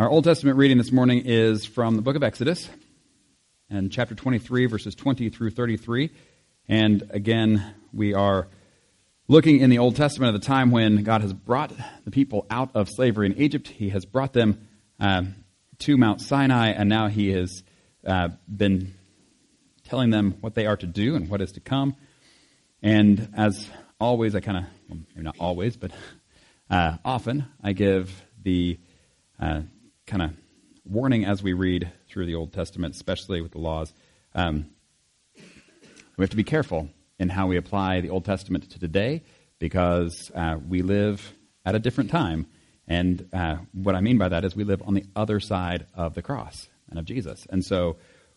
Our Old Testament reading this morning is from the book of Exodus and chapter 23, verses 20 through 33. And again, we are looking in the Old Testament at the time when God has brought the people out of slavery in Egypt. He has brought them uh, to Mount Sinai, and now He has uh, been telling them what they are to do and what is to come. And as always, I kind of, well, maybe not always, but uh, often, I give the uh, kind of warning as we read through the Old Testament, especially with the laws. Um, we have to be careful in how we apply the Old Testament to today because uh, we live at a different time. And uh, what I mean by that is we live on the other side of the cross and of Jesus. And so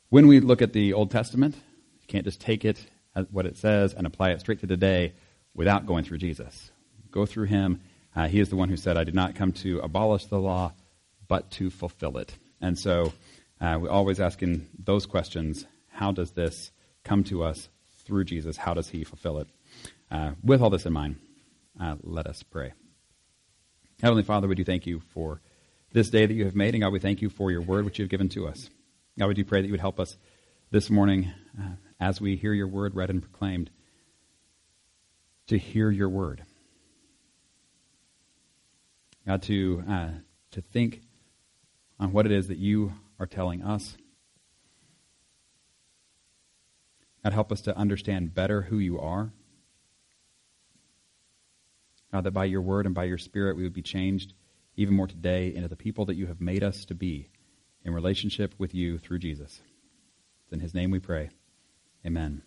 when we look at the Old Testament, you can't just take it what it says and apply it straight to today without going through Jesus. Go through him. Uh, he is the one who said, I did not come to abolish the law, but to fulfill it. And so uh, we always asking those questions how does this come to us through Jesus? How does he fulfill it? Uh, with all this in mind, uh, let us pray. Heavenly Father, we do thank you for this day that you have made, and God, we thank you for your word which you have given to us. God, we do pray that you would help us this morning uh, as we hear your word read and proclaimed to hear your word. God, to, uh, to think on what it is that you are telling us. God, help us to understand better who you are. God, that by your word and by your spirit we would be changed even more today into the people that you have made us to be in relationship with you through Jesus. It's in his name we pray. Amen.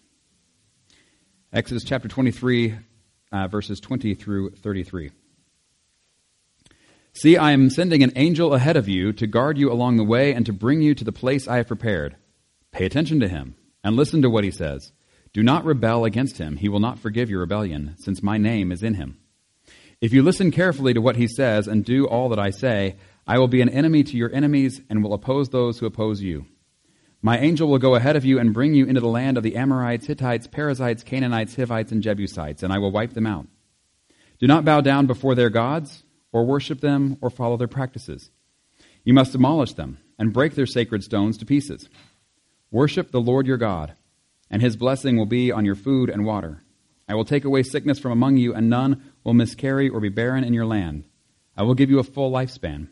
Exodus chapter 23, uh, verses 20 through 33. See, I am sending an angel ahead of you to guard you along the way and to bring you to the place I have prepared. Pay attention to him and listen to what he says. Do not rebel against him. He will not forgive your rebellion, since my name is in him. If you listen carefully to what he says and do all that I say, I will be an enemy to your enemies and will oppose those who oppose you. My angel will go ahead of you and bring you into the land of the Amorites, Hittites, Perizzites, Canaanites, Hivites, and Jebusites, and I will wipe them out. Do not bow down before their gods or worship them, or follow their practices. You must demolish them and break their sacred stones to pieces. Worship the Lord your God, and his blessing will be on your food and water. I will take away sickness from among you, and none will miscarry or be barren in your land. I will give you a full lifespan.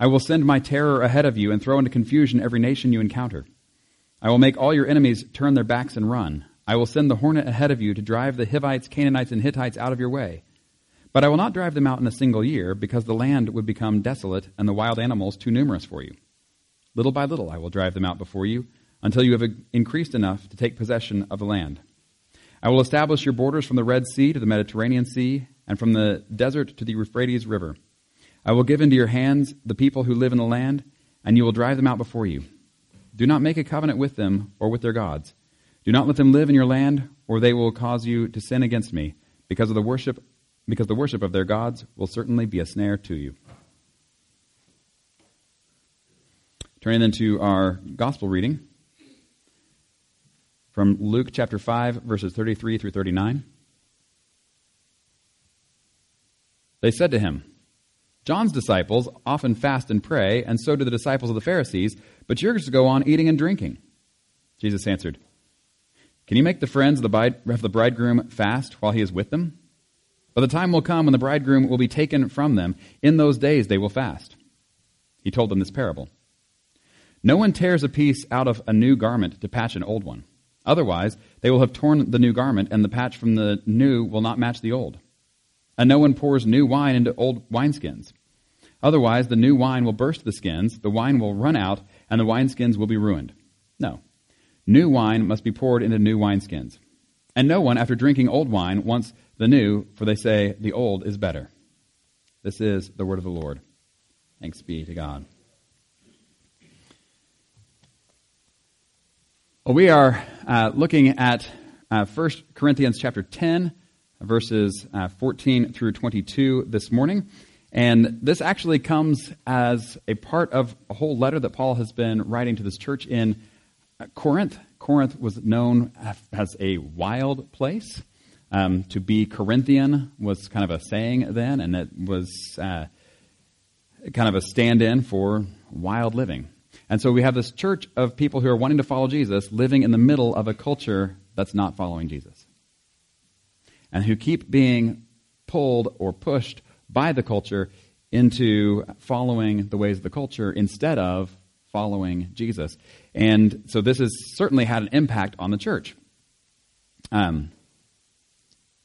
I will send my terror ahead of you and throw into confusion every nation you encounter. I will make all your enemies turn their backs and run. I will send the hornet ahead of you to drive the Hivites, Canaanites, and Hittites out of your way. But I will not drive them out in a single year, because the land would become desolate and the wild animals too numerous for you. Little by little I will drive them out before you, until you have increased enough to take possession of the land. I will establish your borders from the Red Sea to the Mediterranean Sea, and from the desert to the Euphrates River. I will give into your hands the people who live in the land, and you will drive them out before you. Do not make a covenant with them or with their gods. Do not let them live in your land, or they will cause you to sin against me, because of the worship because the worship of their gods will certainly be a snare to you. Turning then to our gospel reading from Luke chapter 5, verses 33 through 39. They said to him, John's disciples often fast and pray, and so do the disciples of the Pharisees, but yours go on eating and drinking. Jesus answered, Can you make the friends of the bridegroom fast while he is with them? But the time will come when the bridegroom will be taken from them. In those days they will fast. He told them this parable. No one tears a piece out of a new garment to patch an old one. Otherwise, they will have torn the new garment, and the patch from the new will not match the old. And no one pours new wine into old wineskins. Otherwise, the new wine will burst the skins, the wine will run out, and the wineskins will be ruined. No. New wine must be poured into new wineskins. And no one, after drinking old wine, wants the new, for they say the old is better. This is the word of the Lord. Thanks be to God. Well, we are uh, looking at uh, 1 Corinthians chapter 10, verses uh, 14 through 22 this morning. And this actually comes as a part of a whole letter that Paul has been writing to this church in Corinth. Corinth was known as a wild place. Um, to be Corinthian was kind of a saying then, and it was uh, kind of a stand in for wild living. And so we have this church of people who are wanting to follow Jesus living in the middle of a culture that's not following Jesus. And who keep being pulled or pushed by the culture into following the ways of the culture instead of following Jesus. And so this has certainly had an impact on the church. Um,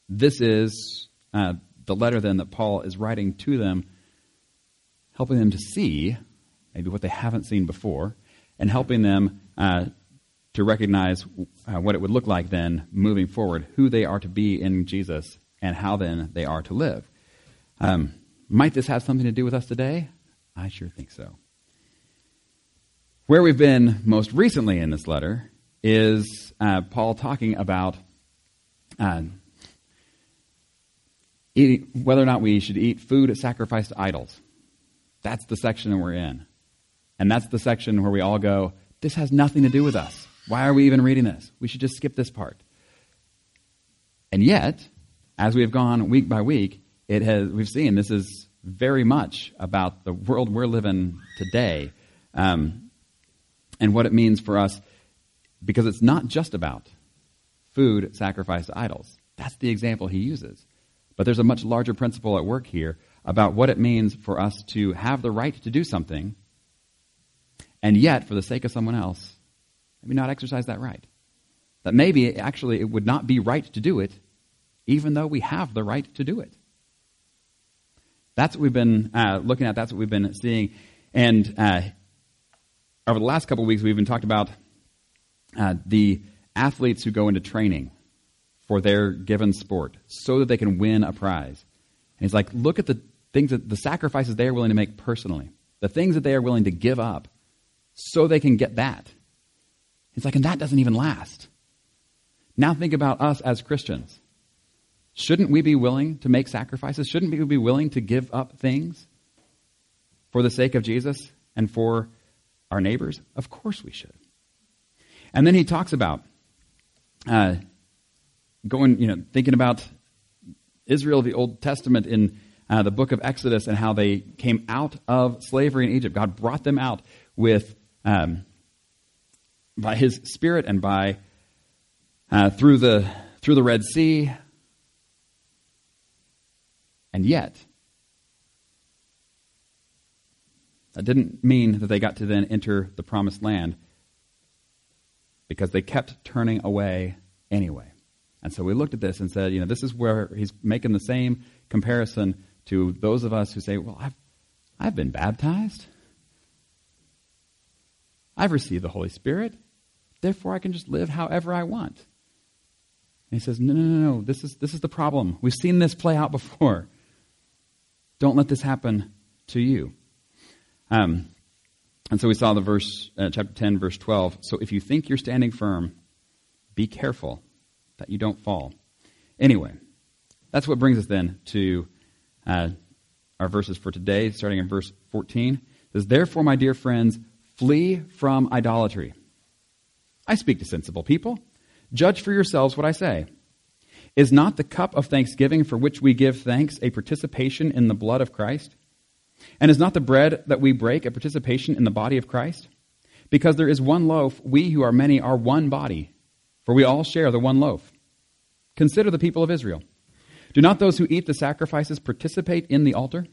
this is uh, the letter then that Paul is writing to them, helping them to see maybe what they haven't seen before, and helping them uh, to recognize uh, what it would look like then moving forward, who they are to be in Jesus, and how then they are to live. Um, might this have something to do with us today? I sure think so. Where we've been most recently in this letter is uh, Paul talking about uh, eating, whether or not we should eat food sacrificed to idols. That's the section that we're in. And that's the section where we all go, this has nothing to do with us. Why are we even reading this? We should just skip this part. And yet, as we have gone week by week, it has, we've seen this is very much about the world we're living today um, and what it means for us because it's not just about food sacrificed to idols. That's the example he uses. But there's a much larger principle at work here about what it means for us to have the right to do something and yet, for the sake of someone else, maybe not exercise that right. That maybe actually it would not be right to do it, even though we have the right to do it. That's what we've been uh, looking at. That's what we've been seeing. And uh, over the last couple weeks, we've been talking about uh, the athletes who go into training for their given sport so that they can win a prize. And he's like, look at the things that the sacrifices they are willing to make personally, the things that they are willing to give up so they can get that. He's like, and that doesn't even last. Now think about us as Christians. Shouldn't we be willing to make sacrifices? Shouldn't we be willing to give up things for the sake of Jesus and for our neighbors? Of course we should. And then he talks about uh, going, you know, thinking about Israel of the Old Testament in uh, the book of Exodus and how they came out of slavery in Egypt. God brought them out with um, by His Spirit and by uh, through the through the Red Sea, and yet didn't mean that they got to then enter the Promised Land because they kept turning away anyway. And so we looked at this and said, you know, this is where he's making the same comparison to those of us who say, well, I've, I've been baptized. I've received the Holy Spirit. Therefore, I can just live however I want. And he says, No, no, no, no. This is, this is the problem. We've seen this play out before. Don't let this happen to you. Um, and so we saw the verse, uh, chapter 10, verse 12. So if you think you're standing firm, be careful that you don't fall. Anyway, that's what brings us then to uh, our verses for today, starting in verse 14. It says, Therefore, my dear friends, Flee from idolatry. I speak to sensible people. Judge for yourselves what I say. Is not the cup of thanksgiving for which we give thanks a participation in the blood of Christ? And is not the bread that we break a participation in the body of Christ? Because there is one loaf, we who are many are one body, for we all share the one loaf. Consider the people of Israel. Do not those who eat the sacrifices participate in the altar?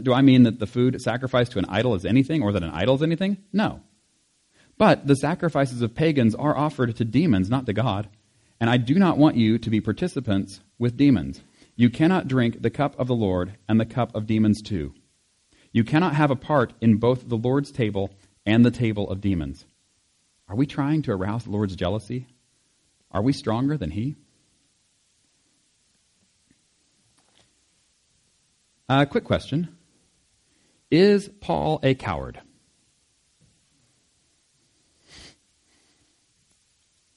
Do I mean that the food sacrificed to an idol is anything or that an idol is anything? No. But the sacrifices of pagans are offered to demons, not to God. And I do not want you to be participants with demons. You cannot drink the cup of the Lord and the cup of demons too. You cannot have a part in both the Lord's table and the table of demons. Are we trying to arouse the Lord's jealousy? Are we stronger than He? Uh, quick question is Paul a coward?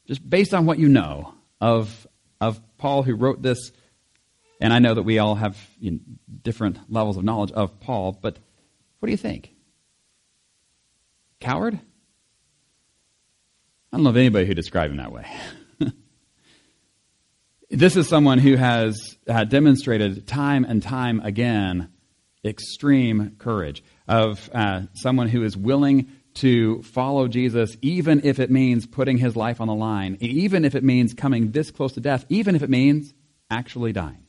Just based on what you know of, of Paul who wrote this, and I know that we all have you know, different levels of knowledge of Paul, but what do you think? Coward? I don't know of anybody who described him that way. this is someone who has uh, demonstrated time and time again extreme courage, of uh, someone who is willing to follow Jesus, even if it means putting his life on the line, even if it means coming this close to death, even if it means actually dying.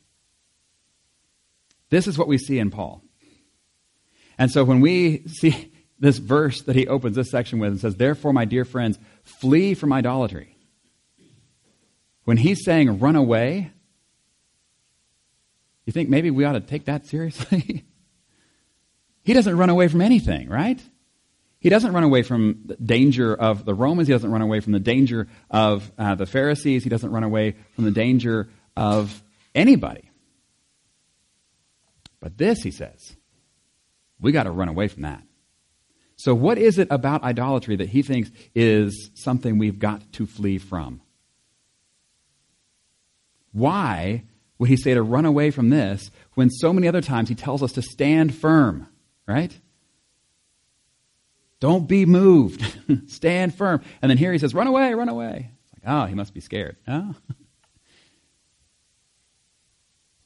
This is what we see in Paul. And so when we see this verse that he opens this section with and says, Therefore, my dear friends, flee from idolatry. When he's saying run away, you think maybe we ought to take that seriously? he doesn't run away from anything, right? He doesn't run away from the danger of the Romans. He doesn't run away from the danger of uh, the Pharisees. He doesn't run away from the danger of anybody. But this, he says, we got to run away from that. So, what is it about idolatry that he thinks is something we've got to flee from? Why would he say to run away from this when so many other times he tells us to stand firm, right? Don't be moved. stand firm. And then here he says, run away, run away. It's like, oh, he must be scared. Oh.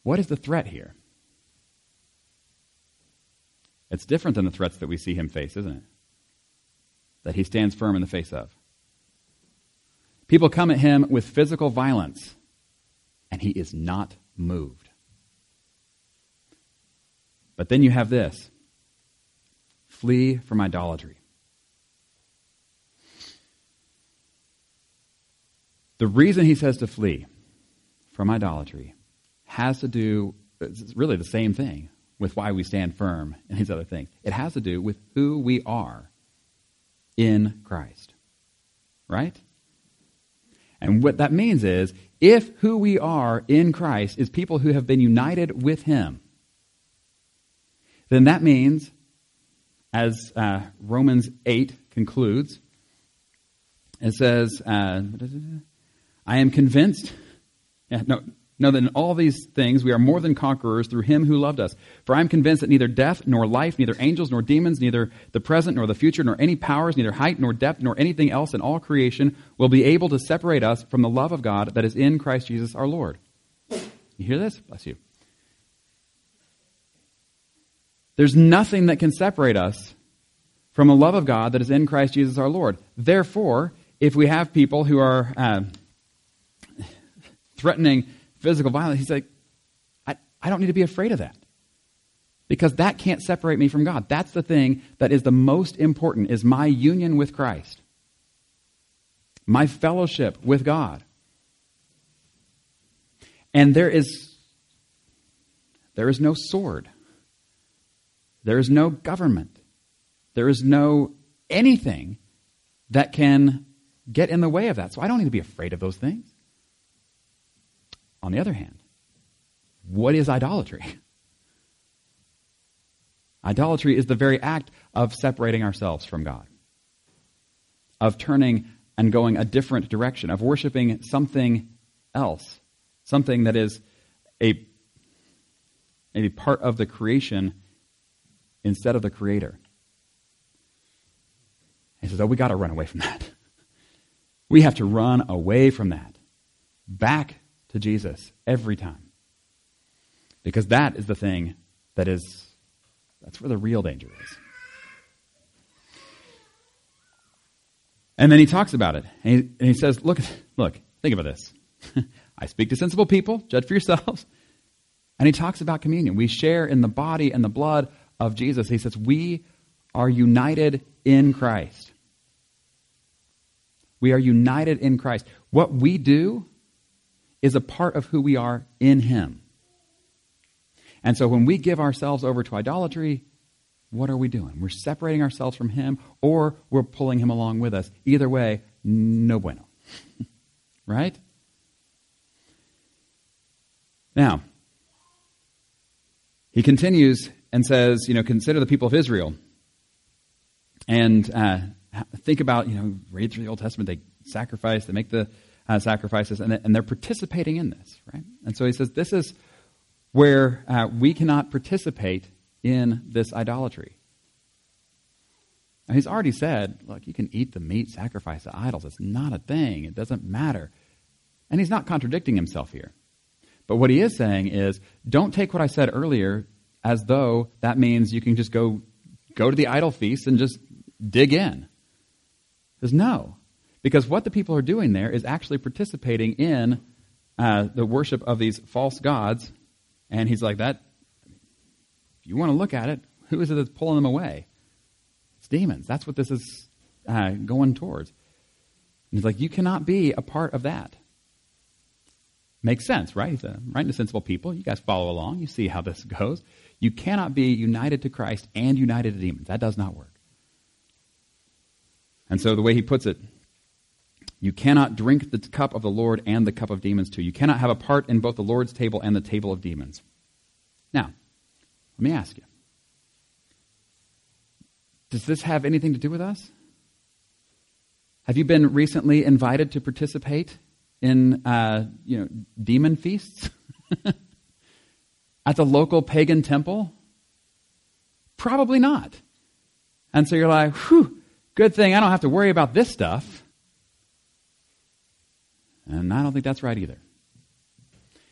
what is the threat here? It's different than the threats that we see him face, isn't it? That he stands firm in the face of. People come at him with physical violence, and he is not moved. But then you have this flee from idolatry. The reason he says to flee from idolatry has to do, it's really the same thing with why we stand firm and these other things. It has to do with who we are in Christ. Right? And what that means is if who we are in Christ is people who have been united with Him, then that means, as uh, Romans 8 concludes, it says, uh, I am convinced. Yeah, no, Know that in all these things we are more than conquerors through him who loved us. For I am convinced that neither death nor life, neither angels nor demons, neither the present nor the future, nor any powers, neither height nor depth, nor anything else in all creation will be able to separate us from the love of God that is in Christ Jesus our Lord. You hear this? Bless you. There's nothing that can separate us from the love of God that is in Christ Jesus our Lord. Therefore, if we have people who are uh, threatening physical violence, he's like, I, I don't need to be afraid of that. Because that can't separate me from God. That's the thing that is the most important is my union with Christ. My fellowship with God. And there is there is no sword. There is no government. There is no anything that can get in the way of that. So I don't need to be afraid of those things. On the other hand, what is idolatry? Idolatry is the very act of separating ourselves from God, of turning and going a different direction, of worshiping something else, something that is a maybe part of the creation instead of the creator. He says, Oh, we got to run away from that. We have to run away from that. Back to Jesus every time. Because that is the thing that is, that's where the real danger is. And then he talks about it. And he, and he says, look, look, think about this. I speak to sensible people, judge for yourselves. And he talks about communion. We share in the body and the blood of Jesus. He says, we are united in Christ. We are united in Christ. What we do is a part of who we are in Him. And so when we give ourselves over to idolatry, what are we doing? We're separating ourselves from Him or we're pulling Him along with us. Either way, no bueno. right? Now, he continues and says, you know, consider the people of Israel. And uh, think about, you know, read through the Old Testament. They sacrifice, they make the uh, sacrifices, and, and they're participating in this, right? And so he says this is where uh, we cannot participate in this idolatry. Now, he's already said, look, you can eat the meat sacrificed to idols. It's not a thing. It doesn't matter. And he's not contradicting himself here. But what he is saying is, don't take what I said earlier as though that means you can just go go to the idol feast and just dig in. He Says no, because what the people are doing there is actually participating in uh, the worship of these false gods, and he's like that. If you want to look at it, who is it that's pulling them away? It's demons. That's what this is uh, going towards. And he's like, you cannot be a part of that. Makes sense, right? He's a right and sensible people. You guys follow along. You see how this goes. You cannot be united to Christ and united to demons. That does not work. And so the way he puts it, you cannot drink the cup of the Lord and the cup of demons too. You cannot have a part in both the Lord's table and the table of demons. Now, let me ask you. Does this have anything to do with us? Have you been recently invited to participate in uh, you know demon feasts at the local pagan temple? Probably not. And so you're like, whew, good thing I don't have to worry about this stuff. And I don't think that's right either.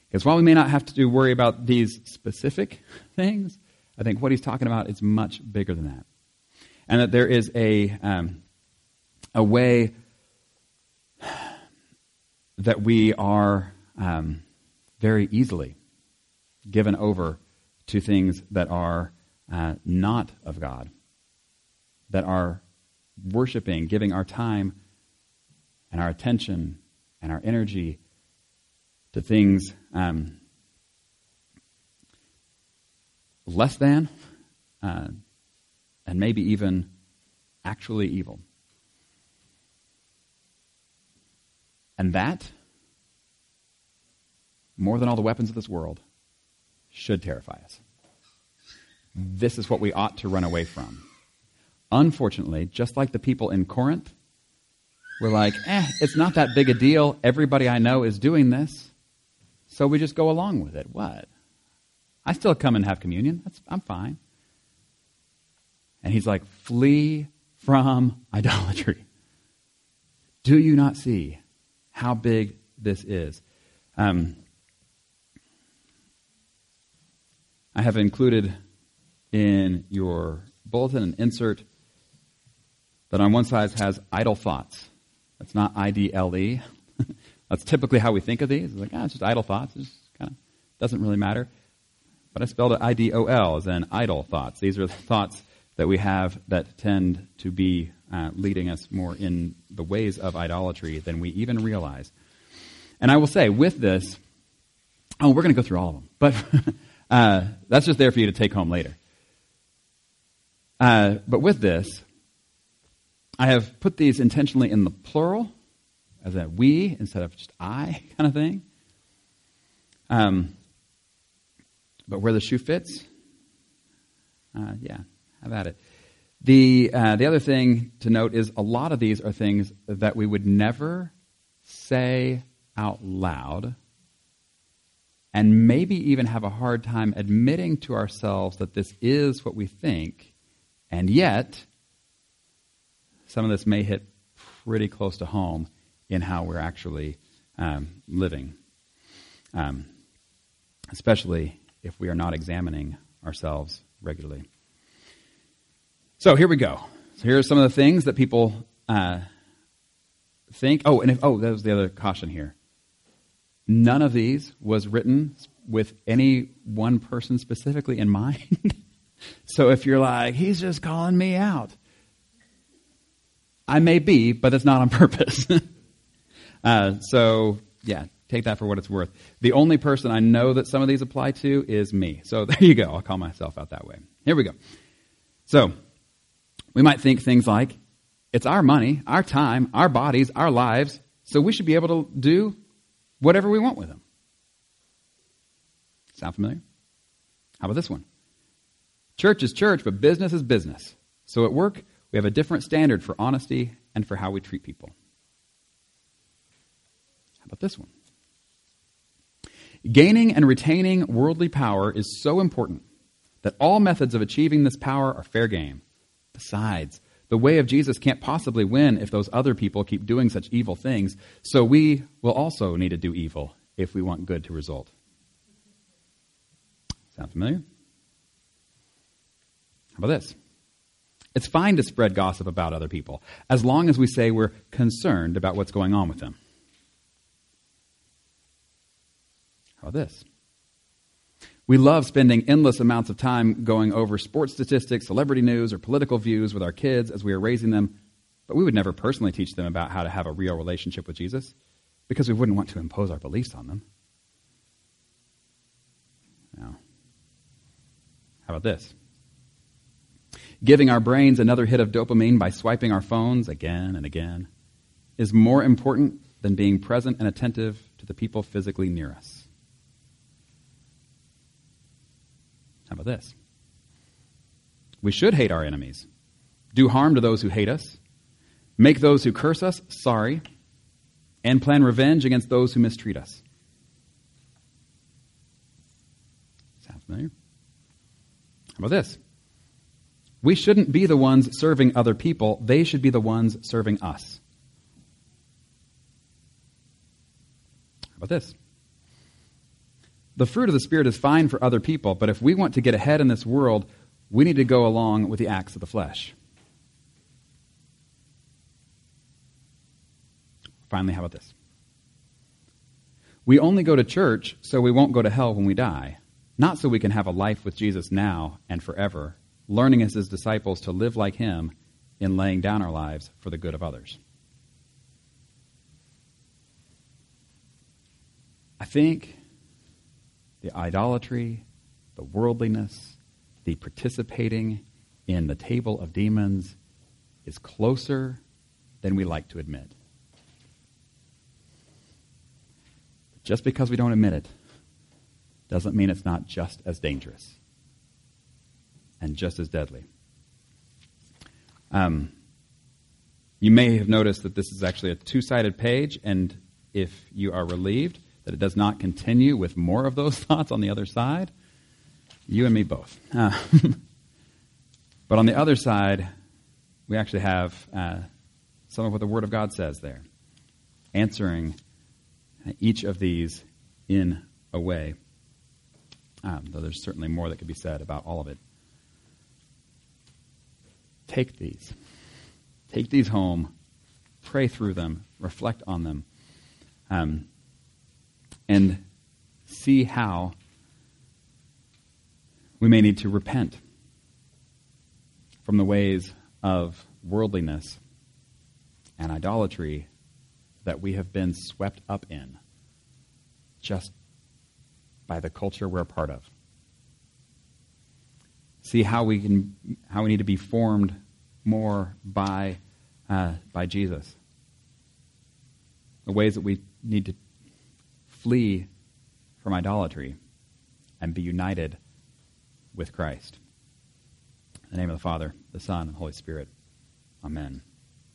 Because while we may not have to worry about these specific things, I think what he's talking about is much bigger than that. And that there is a, um, a way that we are um, very easily given over to things that are uh, not of God, that are worshiping, giving our time and our attention and our energy to things um, less than uh, and maybe even actually evil. And that, more than all the weapons of this world, should terrify us. This is what we ought to run away from. Unfortunately, just like the people in Corinth, we're like, eh, it's not that big a deal. Everybody I know is doing this. So we just go along with it. What? I still come and have communion. That's, I'm fine. And he's like, flee from idolatry. Do you not see how big this is? Um, I have included in your bulletin an insert that on one side has idol thoughts. That's not I D L E. That's typically how we think of these. It's like, ah, it's just idle thoughts. It kind of doesn't really matter. But I spelled it I D O L as in idol thoughts. These are the thoughts that we have that tend to be uh, leading us more in the ways of idolatry than we even realize. And I will say, with this, oh, we're going to go through all of them, but uh, that's just there for you to take home later. Uh, but with this, I have put these intentionally in the plural, as a we instead of just I kind of thing. Um, but where the shoe fits, uh, yeah, have at it. The, uh, the other thing to note is a lot of these are things that we would never say out loud and maybe even have a hard time admitting to ourselves that this is what we think, and yet some of this may hit pretty close to home in how we're actually um, living, um, especially if we are not examining ourselves regularly. So here we go. So here are some of the things that people uh, think. Oh, and if, oh, that was the other caution here. None of these was written with any one person specifically in mind. so if you're like, he's just calling me out, I may be, but it's not on purpose. uh, so, yeah, take that for what it's worth. The only person I know that some of these apply to is me. So there you go. I'll call myself out that way. Here we go. So, we might think things like, it's our money, our time, our bodies, our lives, so we should be able to do whatever we want with them. Sound familiar? How about this one? Church is church, but business is business. So at work, we have a different standard for honesty and for how we treat people. How about this one? Gaining and retaining worldly power is so important that all methods of achieving this power are fair game. Besides, the way of Jesus can't possibly win if those other people keep doing such evil things, so we will also need to do evil if we want good to result. Sound familiar? How about this? It's fine to spread gossip about other people as long as we say we're concerned about what's going on with them. How about this? We love spending endless amounts of time going over sports statistics, celebrity news, or political views with our kids as we are raising them, but we would never personally teach them about how to have a real relationship with Jesus because we wouldn't want to impose our beliefs on them. Now, how about this? Giving our brains another hit of dopamine by swiping our phones again and again is more important than being present and attentive to the people physically near us. How about this? We should hate our enemies, do harm to those who hate us, make those who curse us sorry, and plan revenge against those who mistreat us. Sound familiar? How about this? We shouldn't be the ones serving other people, they should be the ones serving us. How about this? The fruit of the Spirit is fine for other people, but if we want to get ahead in this world, we need to go along with the acts of the flesh. Finally, how about this? We only go to church so we won't go to hell when we die, not so we can have a life with Jesus now and forever, learning as his disciples to live like him in laying down our lives for the good of others. I think the idolatry, the worldliness, the participating in the table of demons is closer than we like to admit. Just because we don't admit it doesn't mean it's not just as dangerous and just as deadly. Um, you may have noticed that this is actually a two sided page, and if you are relieved, that it does not continue with more of those thoughts on the other side. You and me both. Uh, but on the other side, we actually have uh, some of what the Word of God says there, answering each of these in a way. Um, though there's certainly more that could be said about all of it. Take these. Take these home. Pray through them. Reflect on them. Um, and see how we may need to repent from the ways of worldliness and idolatry that we have been swept up in just by the culture we're a part of. See how we can how we need to be formed more by uh, by Jesus. The ways that we need to flee from idolatry and be united with Christ. In the name of the Father, the Son, and the Holy Spirit. Amen.